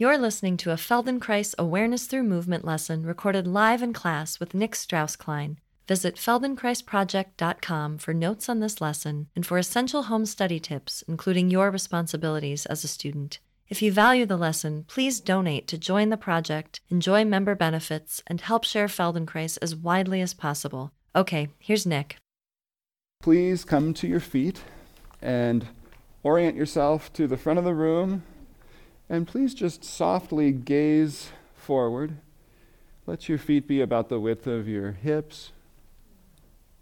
You're listening to a Feldenkrais Awareness Through Movement lesson recorded live in class with Nick Strauss-Klein. Visit feldenkraisproject.com for notes on this lesson and for essential home study tips, including your responsibilities as a student. If you value the lesson, please donate to join the project, enjoy member benefits, and help share Feldenkrais as widely as possible. Okay, here's Nick. Please come to your feet and orient yourself to the front of the room and please just softly gaze forward. Let your feet be about the width of your hips.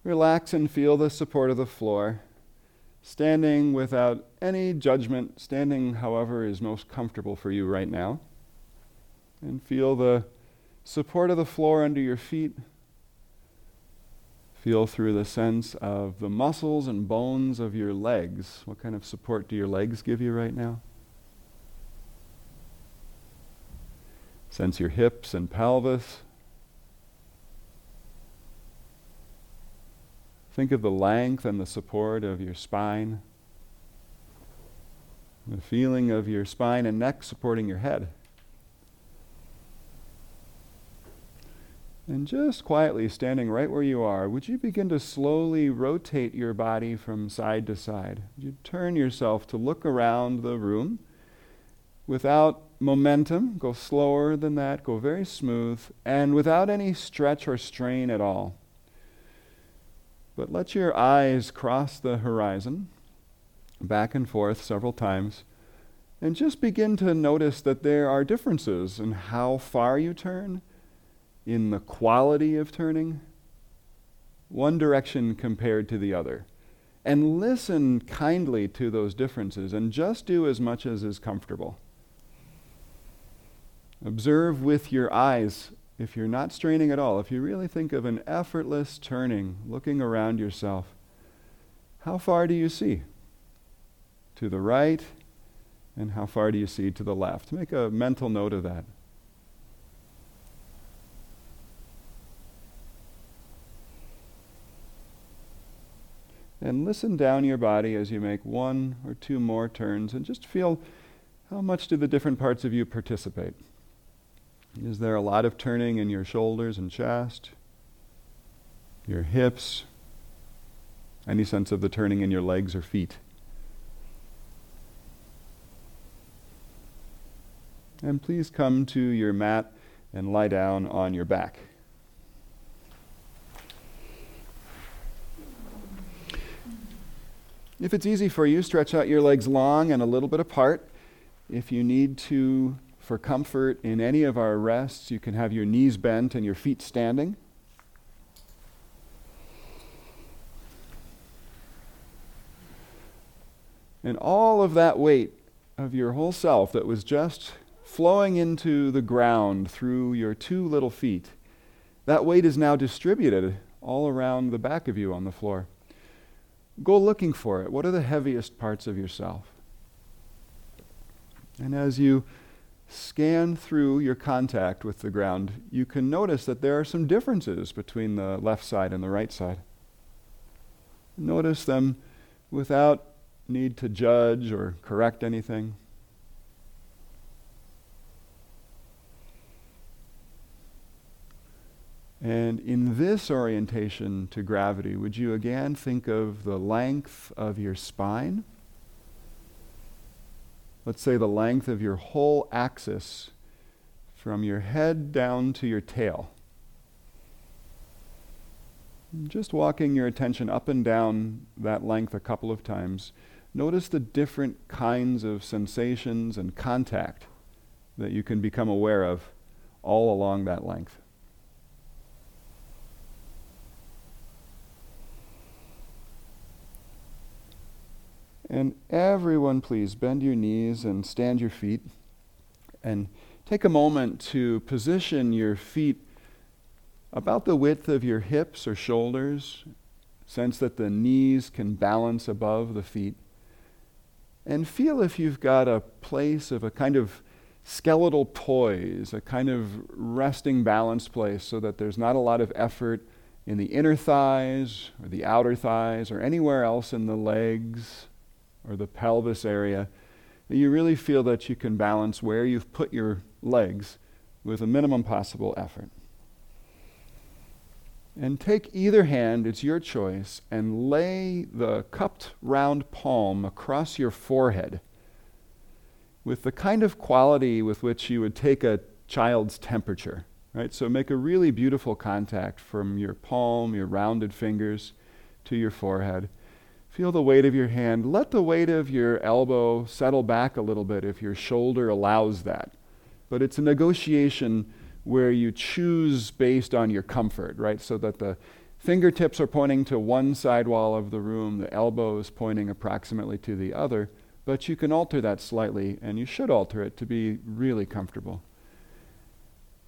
Relax and feel the support of the floor. Standing without any judgment, standing however is most comfortable for you right now. And feel the support of the floor under your feet. Feel through the sense of the muscles and bones of your legs. What kind of support do your legs give you right now? Sense your hips and pelvis. Think of the length and the support of your spine. The feeling of your spine and neck supporting your head. And just quietly standing right where you are, would you begin to slowly rotate your body from side to side? Would you turn yourself to look around the room without momentum, go slower than that, go very smooth, and without any stretch or strain at all. But let your eyes cross the horizon, back and forth several times, and just begin to notice that there are differences in how far you turn, in the quality of turning, one direction compared to the other. And listen kindly to those differences and just do as much as is comfortable. Observe with your eyes if you're not straining at all, if you really think of an effortless turning, looking around yourself, how far do you see? To the right, and how far do you see to the left? Make a mental note of that. And listen down your body as you make one or two more turns and just feel how much do the different parts of you participate. Is there a lot of turning in your shoulders and chest, your hips? Any sense of the turning in your legs or feet? And please come to your mat and lie down on your back. If it's easy for you, stretch out your legs long and a little bit apart. If you need to for comfort in any of our rests, you can have your knees bent and your feet standing. And all of that weight of your whole self that was just flowing into the ground through your two little feet, that weight is now distributed all around the back of you on the floor. Go looking for it. What are the heaviest parts of yourself? And as you scan through your contact with the ground, you can notice that there are some differences between the left side and the right side. Notice them without need to judge or correct anything. And in this orientation to gravity, would you again think of the length of your spine? Let's say, the length of your whole axis from your head down to your tail. Just walking your attention up and down that length a couple of times, notice the different kinds of sensations and contact that you can become aware of all along that length. And everyone, please bend your knees and stand your feet. And take a moment to position your feet about the width of your hips or shoulders. Sense that the knees can balance above the feet. And feel if you've got a place of a kind of skeletal poise, a kind of resting balance place, so that there's not a lot of effort in the inner thighs or the outer thighs or anywhere else in the legs or the pelvis area. you really feel that you can balance where you've put your legs with a minimum possible effort. And take either hand, it's your choice, and lay the cupped round palm across your forehead with the kind of quality with which you would take a child's temperature. Right? So make a really beautiful contact from your palm, your rounded fingers, to your forehead. Feel the weight of your hand. Let the weight of your elbow settle back a little bit if your shoulder allows that. But it's a negotiation where you choose based on your comfort, right? So that the fingertips are pointing to one side wall of the room, the elbow is pointing approximately to the other, but you can alter that slightly, and you should alter it to be really comfortable.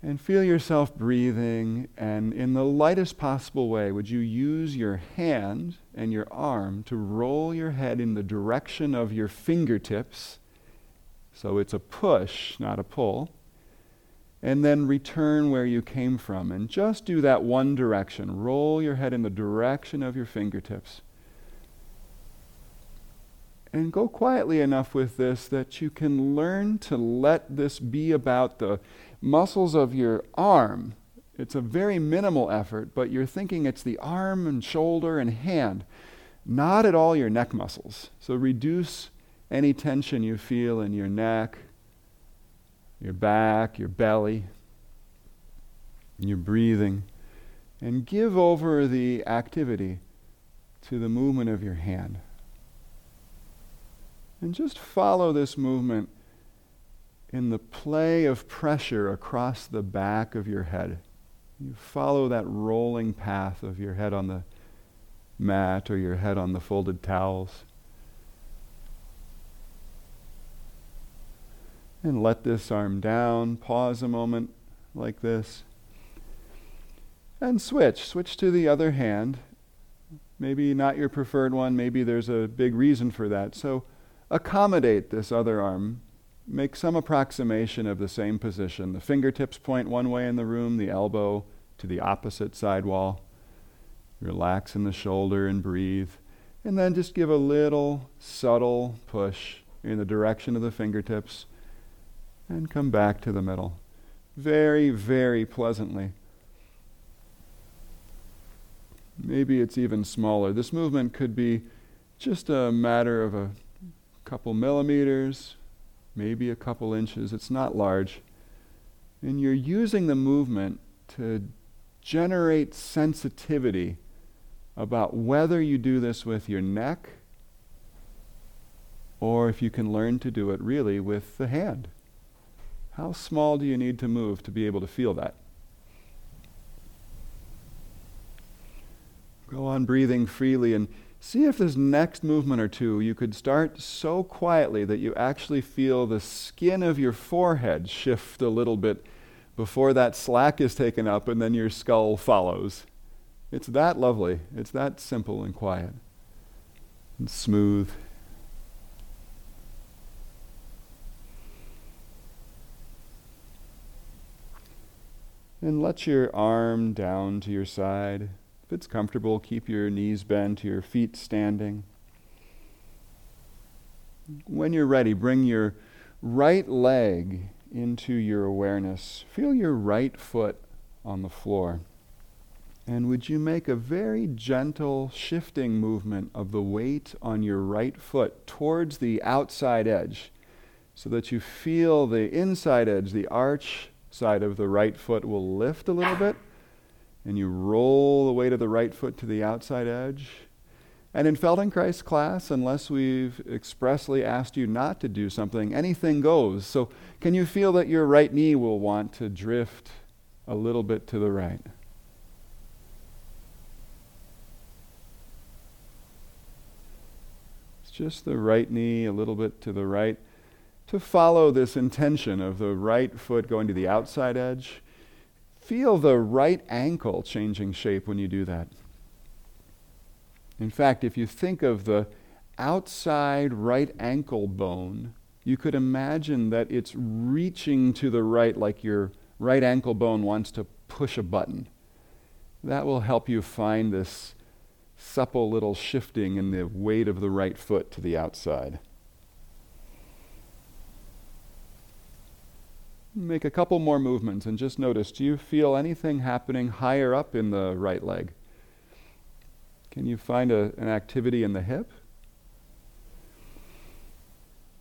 And feel yourself breathing, and in the lightest possible way, would you use your hand and your arm to roll your head in the direction of your fingertips? So it's a push, not a pull and then return where you came from. And just do that one direction. Roll your head in the direction of your fingertips. And go quietly enough with this that you can learn to let this be about the muscles of your arm. It's a very minimal effort, but you're thinking it's the arm and shoulder and hand, not at all your neck muscles. So reduce any tension you feel in your neck your back, your belly, your breathing, and give over the activity to the movement of your hand. And just follow this movement in the play of pressure across the back of your head. You follow that rolling path of your head on the mat or your head on the folded towels. And let this arm down. Pause a moment like this. And switch. Switch to the other hand. Maybe not your preferred one. Maybe there's a big reason for that. So accommodate this other arm. Make some approximation of the same position. The fingertips point one way in the room, the elbow to the opposite side wall. Relax in the shoulder and breathe. And then just give a little subtle push in the direction of the fingertips and come back to the middle. Very, very pleasantly. Maybe it's even smaller. This movement could be just a matter of a couple millimeters, maybe a couple inches. It's not large. And you're using the movement to generate sensitivity about whether you do this with your neck or if you can learn to do it really with the hand. How small do you need to move to be able to feel that? Go on breathing freely and see if this next movement or two you could start so quietly that you actually feel the skin of your forehead shift a little bit before that slack is taken up and then your skull follows. It's that lovely. It's that simple and quiet and smooth. And let your arm down to your side. If it's comfortable, keep your knees bent, your feet standing. When you're ready, bring your right leg into your awareness. Feel your right foot on the floor. And would you make a very gentle shifting movement of the weight on your right foot towards the outside edge so that you feel the inside edge, the arch side of the right foot will lift a little bit, and you roll the weight of the right foot to the outside edge. And in Feldenkrais class, unless we've expressly asked you not to do something, anything goes. So, can you feel that your right knee will want to drift a little bit to the right? It's just the right knee a little bit to the right to follow this intention of the right foot going to the outside edge. Feel the right ankle changing shape when you do that. In fact, if you think of the outside right ankle bone, you could imagine that it's reaching to the right like your right ankle bone wants to push a button. That will help you find this supple little shifting in the weight of the right foot to the outside. Make a couple more movements and just notice do you feel anything happening higher up in the right leg? Can you find a, an activity in the hip?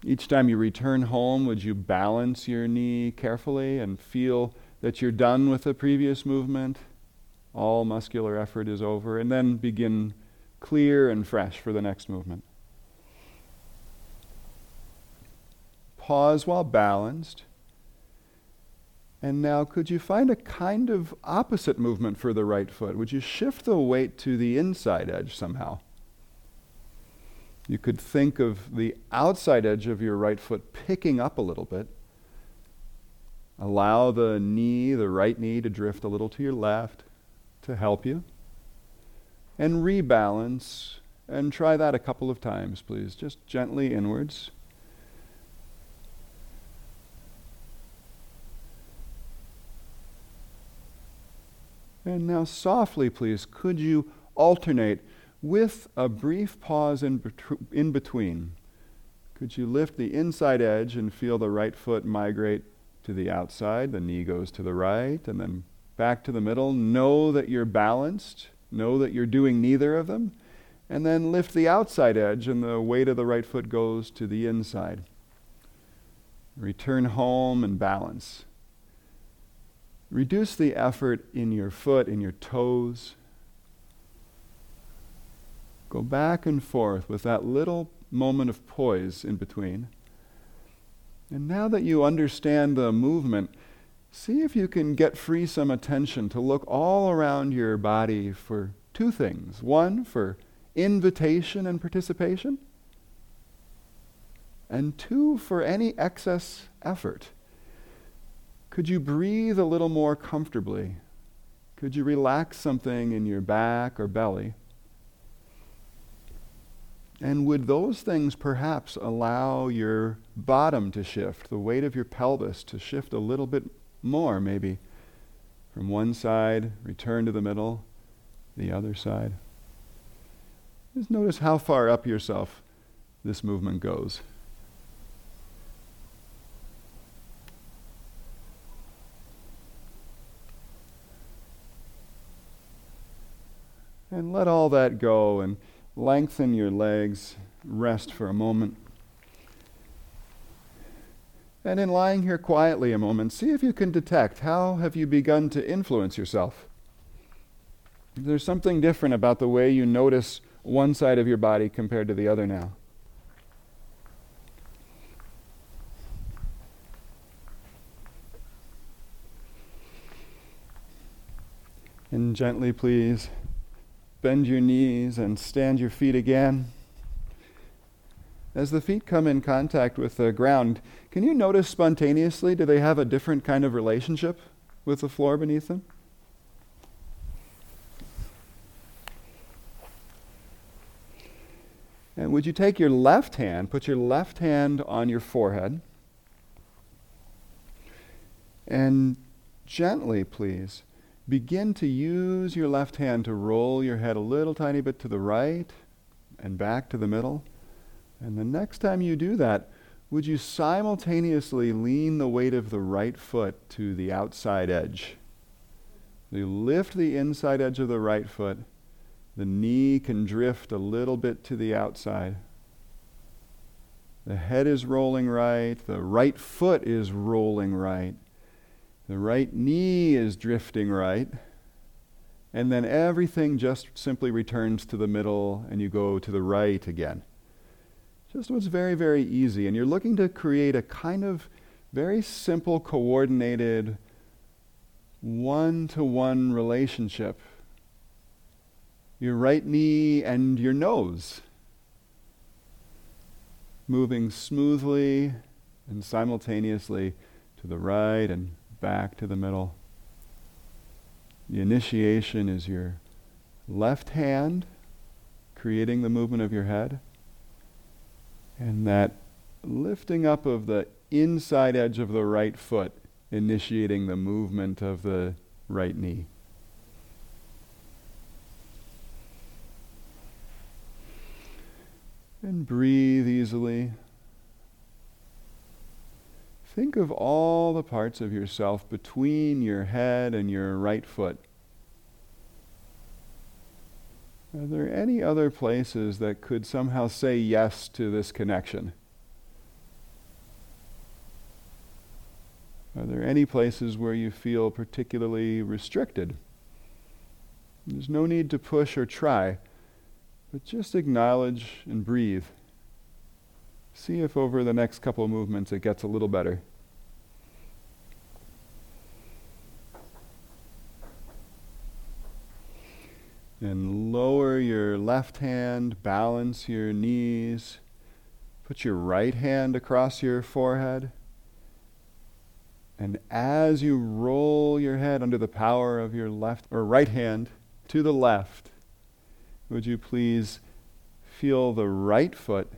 Each time you return home, would you balance your knee carefully and feel that you're done with the previous movement? All muscular effort is over, and then begin clear and fresh for the next movement. Pause while balanced. And now, could you find a kind of opposite movement for the right foot? Would you shift the weight to the inside edge somehow? You could think of the outside edge of your right foot picking up a little bit. Allow the knee, the right knee, to drift a little to your left to help you. And rebalance and try that a couple of times, please. Just gently inwards. And now, softly, please, could you alternate with a brief pause in, betru- in between? Could you lift the inside edge and feel the right foot migrate to the outside? The knee goes to the right and then back to the middle. Know that you're balanced. Know that you're doing neither of them. And then lift the outside edge and the weight of the right foot goes to the inside. Return home and balance. Reduce the effort in your foot, in your toes. Go back and forth with that little moment of poise in between. And now that you understand the movement, see if you can get free some attention to look all around your body for two things. One, for invitation and participation, and two, for any excess effort. Could you breathe a little more comfortably? Could you relax something in your back or belly? And would those things perhaps allow your bottom to shift, the weight of your pelvis to shift a little bit more, maybe from one side, return to the middle, the other side? Just notice how far up yourself this movement goes. And let all that go and lengthen your legs, rest for a moment. And in lying here quietly a moment, see if you can detect how have you begun to influence yourself. There's something different about the way you notice one side of your body compared to the other now. And gently, please, Bend your knees and stand your feet again. As the feet come in contact with the ground, can you notice spontaneously, do they have a different kind of relationship with the floor beneath them? And would you take your left hand, put your left hand on your forehead, and gently, please, begin to use your left hand to roll your head a little tiny bit to the right and back to the middle. And the next time you do that, would you simultaneously lean the weight of the right foot to the outside edge? You lift the inside edge of the right foot. The knee can drift a little bit to the outside. The head is rolling right. The right foot is rolling right. The right knee is drifting right. And then everything just simply returns to the middle and you go to the right again. Just what's very, very easy. And you're looking to create a kind of very simple, coordinated, one to one relationship. Your right knee and your nose moving smoothly and simultaneously to the right and back to the middle. The initiation is your left hand creating the movement of your head, and that lifting up of the inside edge of the right foot, initiating the movement of the right knee. And breathe easily. Think of all the parts of yourself between your head and your right foot. Are there any other places that could somehow say yes to this connection? Are there any places where you feel particularly restricted? There's no need to push or try, but just acknowledge and breathe. See if over the next couple of movements it gets a little better. And lower your left hand, balance your knees. Put your right hand across your forehead. And as you roll your head under the power of your left or right hand to the left, would you please feel the right foot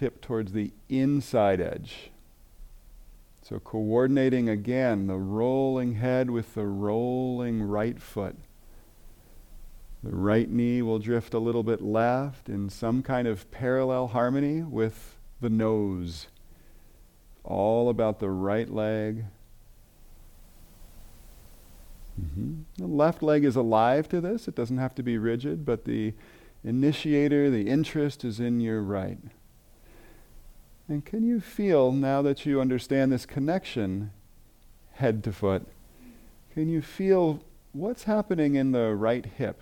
tip towards the inside edge? So, coordinating again the rolling head with the rolling right foot. The right knee will drift a little bit left in some kind of parallel harmony with the nose. All about the right leg. Mm-hmm. The left leg is alive to this. It doesn't have to be rigid, but the initiator, the interest is in your right. And can you feel, now that you understand this connection, head to foot, can you feel what's happening in the right hip?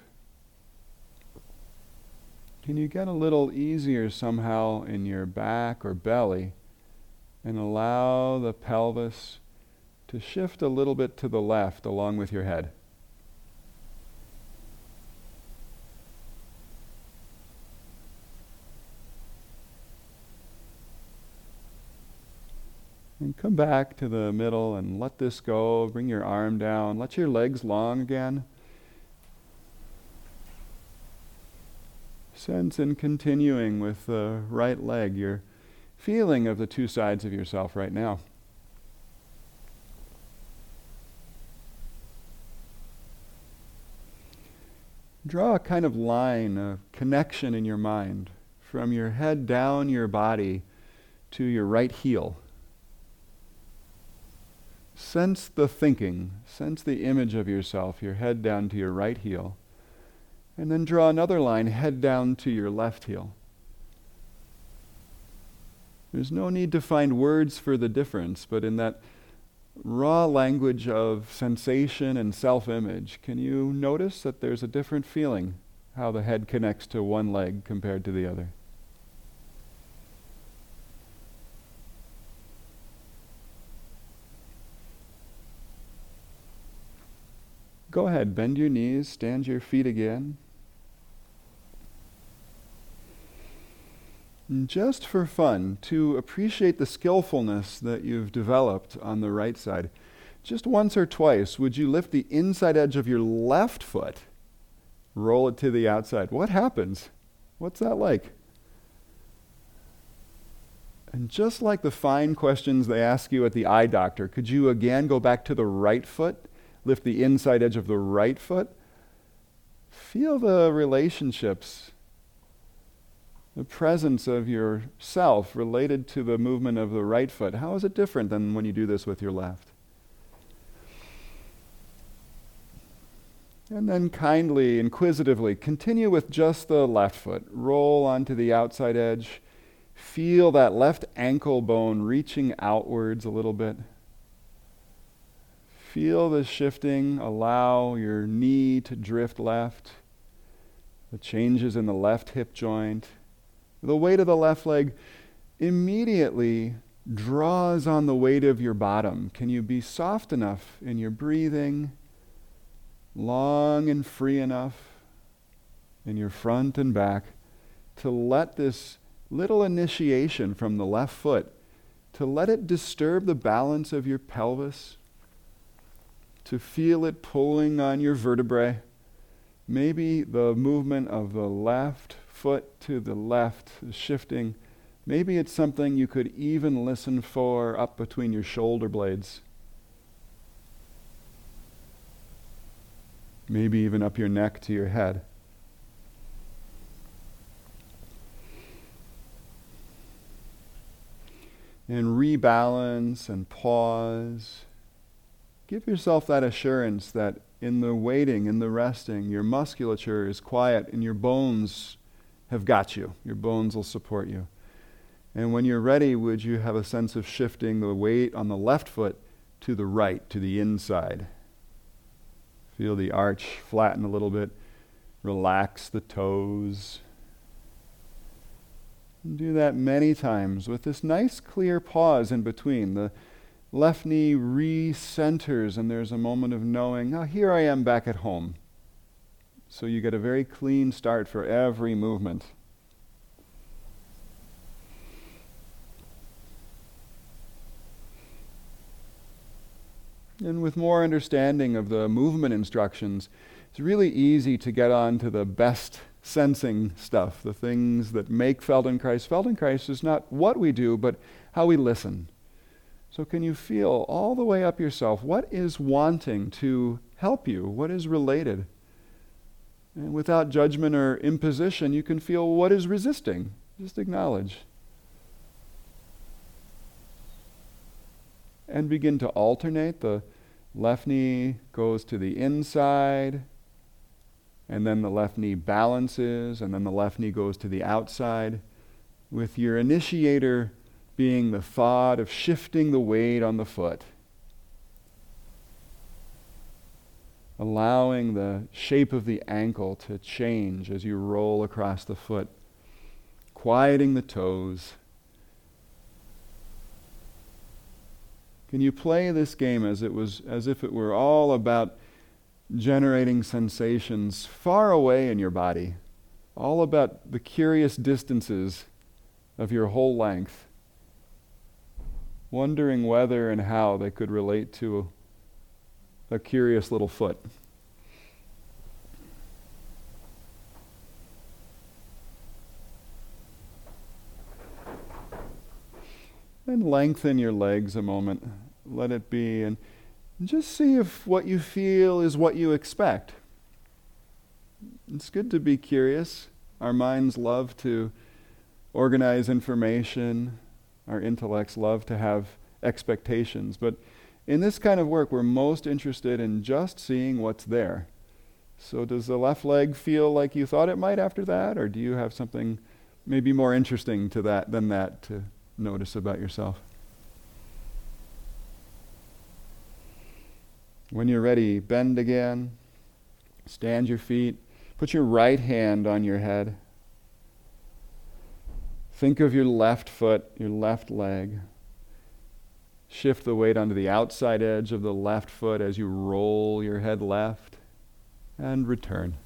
Can you get a little easier somehow in your back or belly and allow the pelvis to shift a little bit to the left along with your head? And come back to the middle and let this go. Bring your arm down. Let your legs long again. Sense in continuing with the right leg, your feeling of the two sides of yourself right now. Draw a kind of line, a connection in your mind from your head down your body to your right heel. Sense the thinking, sense the image of yourself, your head down to your right heel. And then draw another line, head down to your left heel. There's no need to find words for the difference, but in that raw language of sensation and self image, can you notice that there's a different feeling how the head connects to one leg compared to the other? Go ahead, bend your knees, stand your feet again. just for fun, to appreciate the skillfulness that you've developed on the right side, just once or twice, would you lift the inside edge of your left foot, roll it to the outside? What happens? What's that like? And just like the fine questions they ask you at the eye doctor, could you again go back to the right foot, lift the inside edge of the right foot? Feel the relationships the presence of yourself related to the movement of the right foot, how is it different than when you do this with your left? And then kindly, inquisitively, continue with just the left foot. Roll onto the outside edge. Feel that left ankle bone reaching outwards a little bit. Feel the shifting. Allow your knee to drift left. The changes in the left hip joint the weight of the left leg immediately draws on the weight of your bottom. Can you be soft enough in your breathing, long and free enough in your front and back to let this little initiation from the left foot to let it disturb the balance of your pelvis, to feel it pulling on your vertebrae, maybe the movement of the left foot to the left, shifting. Maybe it's something you could even listen for up between your shoulder blades. Maybe even up your neck to your head. and rebalance and pause. Give yourself that assurance that in the waiting, in the resting, your musculature is quiet and your bones have got you. Your bones will support you. And when you're ready, would you have a sense of shifting the weight on the left foot to the right, to the inside? Feel the arch flatten a little bit. Relax the toes. And do that many times with this nice clear pause in between. The left knee re-centers and there's a moment of knowing, oh, here I am back at home. So you get a very clean start for every movement. And with more understanding of the movement instructions, it's really easy to get on to the best sensing stuff, the things that make Feldenkrais. Feldenkrais is not what we do, but how we listen. So, can you feel all the way up yourself what is wanting to help you? What is related? And without judgment or imposition, you can feel what is resisting. Just acknowledge. And begin to alternate. The left knee goes to the inside, and then the left knee balances, and then the left knee goes to the outside, with your initiator being the thought of shifting the weight on the foot. Allowing the shape of the ankle to change as you roll across the foot, quieting the toes. Can you play this game as it was as if it were all about generating sensations far away in your body, all about the curious distances of your whole length? Wondering whether and how they could relate to a, a curious little foot. And lengthen your legs a moment. Let it be. And just see if what you feel is what you expect. It's good to be curious. Our minds love to organize information, our intellects love to have expectations. But in this kind of work, we're most interested in just seeing what's there. So, does the left leg feel like you thought it might after that, or do you have something maybe more interesting to that than that to notice about yourself? When you're ready, bend again, stand your feet, put your right hand on your head. Think of your left foot, your left leg. Shift the weight onto the outside edge of the left foot as you roll your head left and return.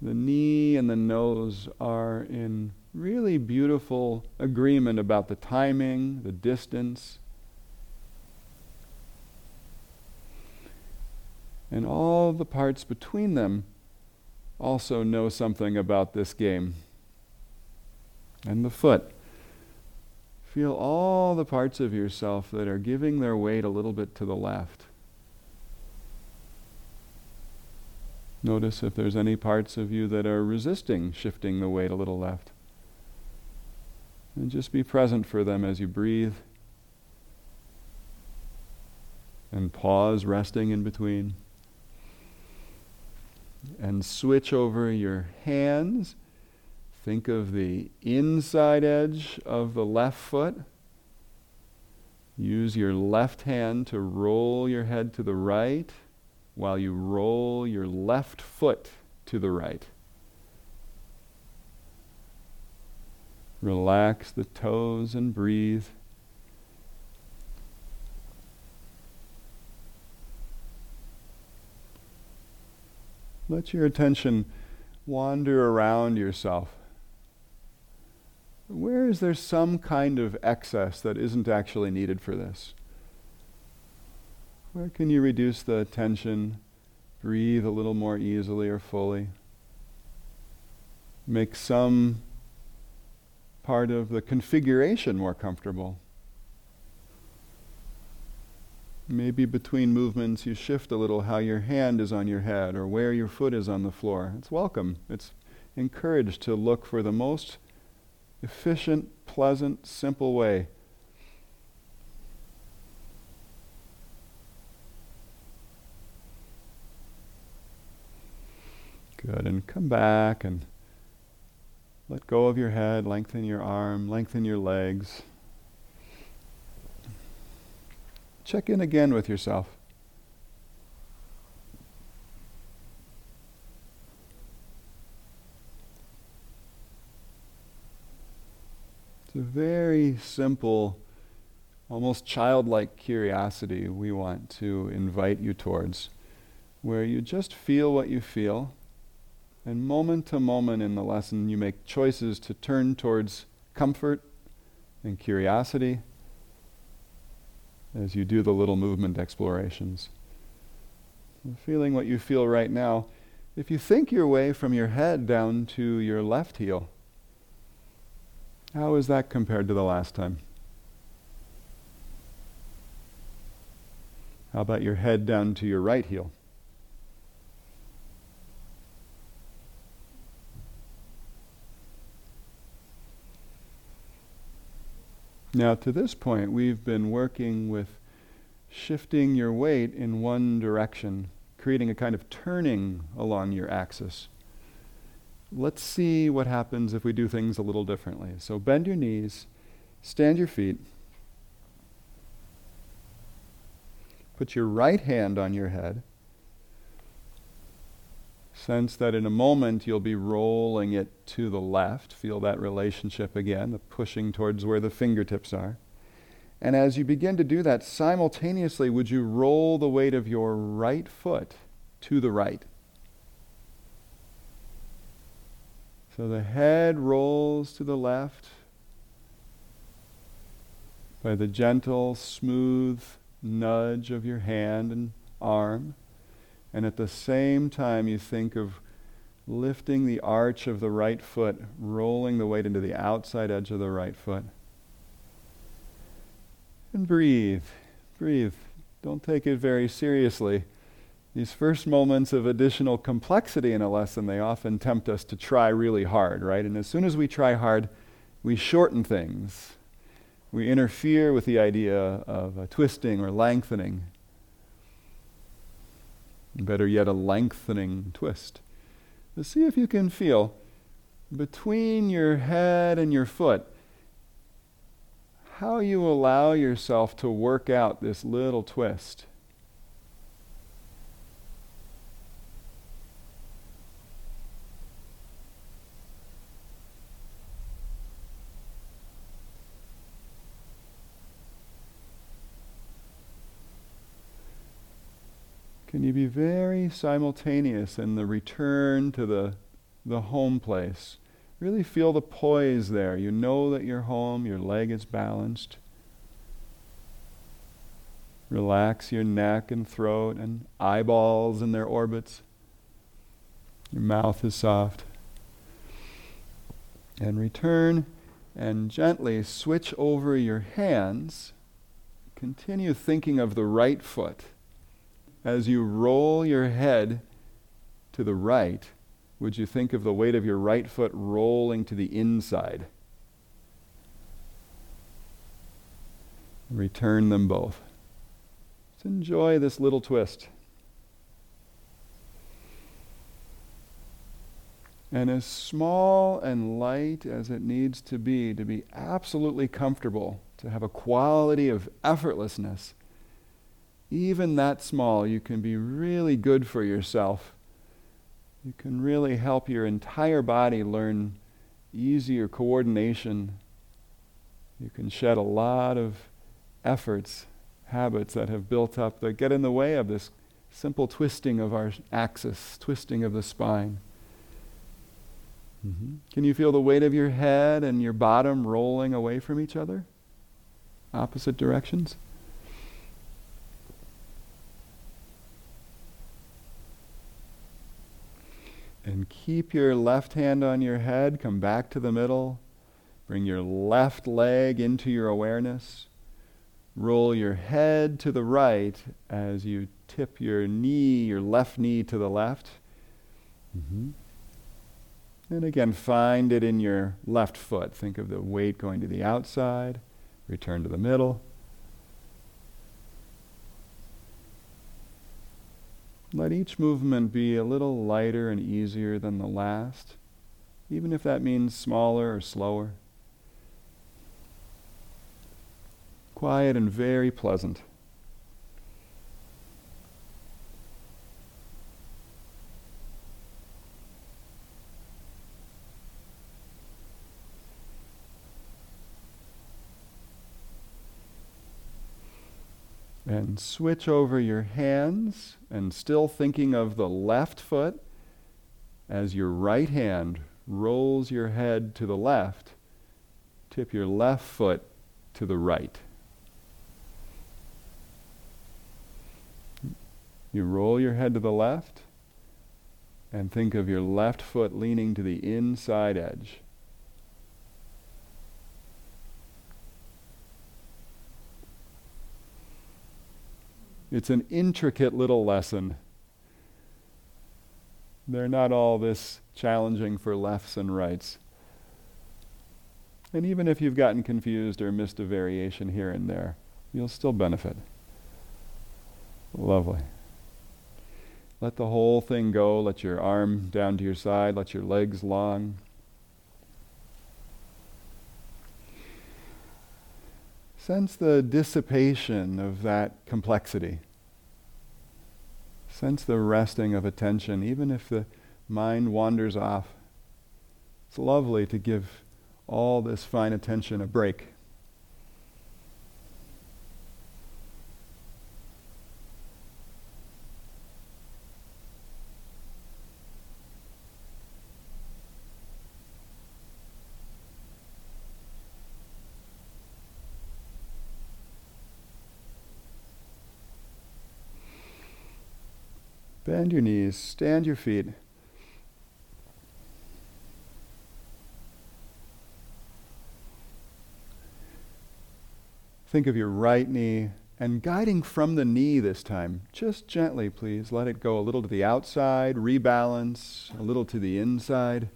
The knee and the nose are in really beautiful agreement about the timing, the distance, and all the parts between them also know something about this game. And the foot. Feel all the parts of yourself that are giving their weight a little bit to the left. Notice if there's any parts of you that are resisting shifting the weight a little left. And just be present for them as you breathe. And pause, resting in between and switch over your hands. Think of the inside edge of the left foot. Use your left hand to roll your head to the right while you roll your left foot to the right. Relax the toes and breathe. Let your attention wander around yourself. Where is there some kind of excess that isn't actually needed for this? Where can you reduce the tension, breathe a little more easily or fully? Make some part of the configuration more comfortable. Maybe between movements you shift a little how your hand is on your head or where your foot is on the floor. It's welcome. It's encouraged to look for the most efficient, pleasant, simple way. Good. And come back and let go of your head, lengthen your arm, lengthen your legs. Check in again with yourself. It's a very simple, almost childlike curiosity we want to invite you towards, where you just feel what you feel, and moment to moment in the lesson you make choices to turn towards comfort and curiosity as you do the little movement explorations. Feeling what you feel right now, if you think your way from your head down to your left heel, how is that compared to the last time? How about your head down to your right heel? Now, to this point, we've been working with shifting your weight in one direction, creating a kind of turning along your axis let's see what happens if we do things a little differently. So bend your knees, stand your feet, put your right hand on your head. Sense that in a moment you'll be rolling it to the left. Feel that relationship again, the pushing towards where the fingertips are. And as you begin to do that, simultaneously, would you roll the weight of your right foot to the right? So the head rolls to the left by the gentle, smooth nudge of your hand and arm. And at the same time, you think of lifting the arch of the right foot, rolling the weight into the outside edge of the right foot. And breathe. Breathe. Don't take it very seriously these first moments of additional complexity in a lesson, they often tempt us to try really hard, right? And as soon as we try hard, we shorten things. We interfere with the idea of a twisting or lengthening. Better yet, a lengthening twist. But see if you can feel between your head and your foot how you allow yourself to work out this little twist. Can you be very simultaneous in the return to the, the home place? Really feel the poise there. You know that you're home, your leg is balanced. Relax your neck and throat and eyeballs in their orbits. Your mouth is soft. And return and gently switch over your hands. Continue thinking of the right foot as you roll your head to the right, would you think of the weight of your right foot rolling to the inside? Return them both. Let's enjoy this little twist. And as small and light as it needs to be, to be absolutely comfortable, to have a quality of effortlessness even that small, you can be really good for yourself. You can really help your entire body learn easier coordination. You can shed a lot of efforts, habits that have built up that get in the way of this simple twisting of our axis, twisting of the spine. Mm-hmm. Can you feel the weight of your head and your bottom rolling away from each other? Opposite directions? And keep your left hand on your head, come back to the middle. Bring your left leg into your awareness. Roll your head to the right as you tip your knee, your left knee to the left. Mm-hmm. And again, find it in your left foot. Think of the weight going to the outside, return to the middle. Let each movement be a little lighter and easier than the last, even if that means smaller or slower. Quiet and very pleasant. Switch over your hands and still thinking of the left foot as your right hand rolls your head to the left, tip your left foot to the right. You roll your head to the left and think of your left foot leaning to the inside edge. It's an intricate little lesson. They're not all this challenging for lefts and rights. And even if you've gotten confused or missed a variation here and there, you'll still benefit. Lovely. Let the whole thing go. Let your arm down to your side. Let your legs long. Sense the dissipation of that complexity. Sense the resting of attention, even if the mind wanders off. It's lovely to give all this fine attention a break. Bend your knees, stand your feet. Think of your right knee and guiding from the knee this time. Just gently, please. Let it go a little to the outside, rebalance, a little to the inside.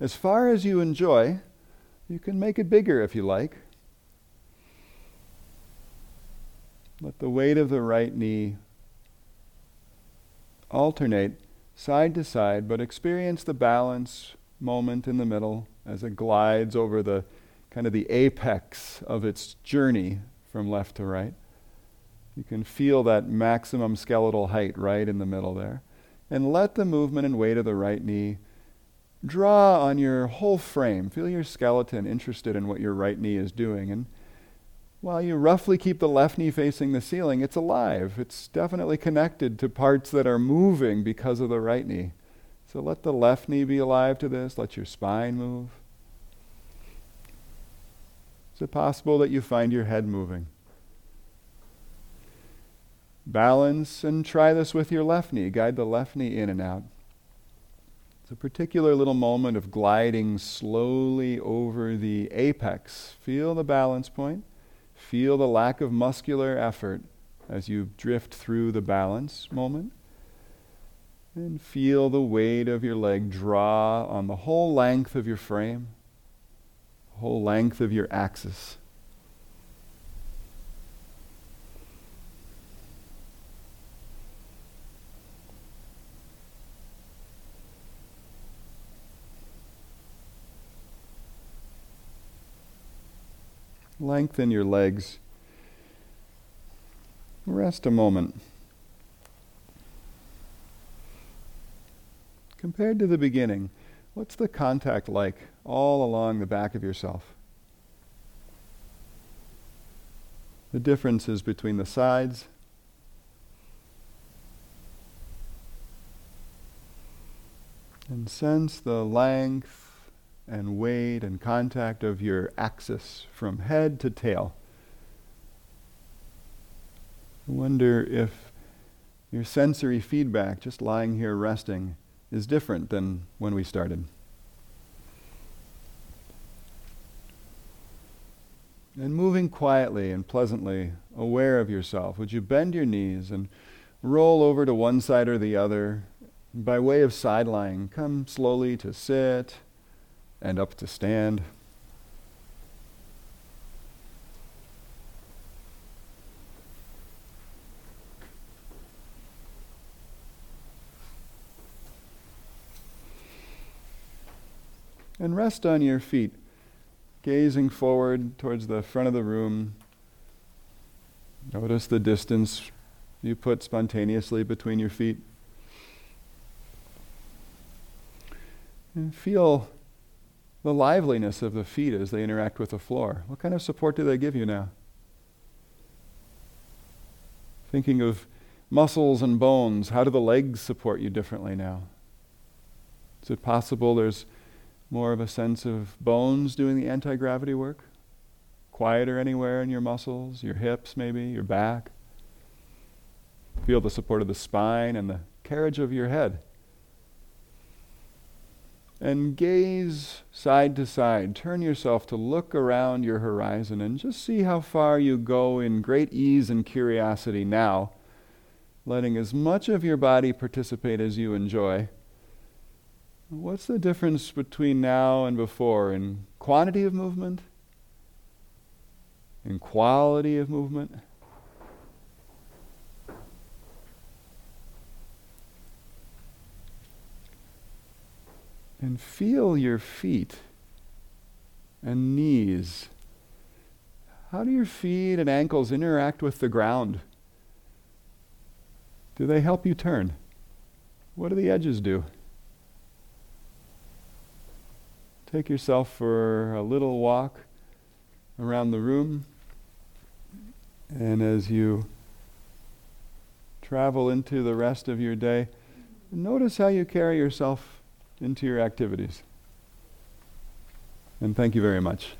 As far as you enjoy, you can make it bigger if you like. Let the weight of the right knee alternate side to side, but experience the balance moment in the middle as it glides over the kind of the apex of its journey from left to right. You can feel that maximum skeletal height right in the middle there. And let the movement and weight of the right knee draw on your whole frame. Feel your skeleton interested in what your right knee is doing. And while you roughly keep the left knee facing the ceiling, it's alive. It's definitely connected to parts that are moving because of the right knee. So let the left knee be alive to this. Let your spine move. Is it possible that you find your head moving? Balance and try this with your left knee. Guide the left knee in and out. It's a particular little moment of gliding slowly over the apex. Feel the balance point. Feel the lack of muscular effort as you drift through the balance moment. And feel the weight of your leg draw on the whole length of your frame, the whole length of your axis. Lengthen your legs. Rest a moment. Compared to the beginning, what's the contact like all along the back of yourself? The differences between the sides. And sense the length and weight and contact of your axis from head to tail. I wonder if your sensory feedback, just lying here resting, is different than when we started. And moving quietly and pleasantly, aware of yourself, would you bend your knees and roll over to one side or the other? By way of side lying, come slowly to sit and up to stand. And rest on your feet, gazing forward towards the front of the room. Notice the distance you put spontaneously between your feet. And feel the liveliness of the feet as they interact with the floor. What kind of support do they give you now? Thinking of muscles and bones, how do the legs support you differently now? Is it possible there's more of a sense of bones doing the anti gravity work? Quieter anywhere in your muscles, your hips maybe, your back? Feel the support of the spine and the carriage of your head and gaze side to side. Turn yourself to look around your horizon and just see how far you go in great ease and curiosity now, letting as much of your body participate as you enjoy. What's the difference between now and before in quantity of movement? In quality of movement? And feel your feet and knees. How do your feet and ankles interact with the ground? Do they help you turn? What do the edges do? Take yourself for a little walk around the room, and as you travel into the rest of your day, notice how you carry yourself into your activities. And thank you very much.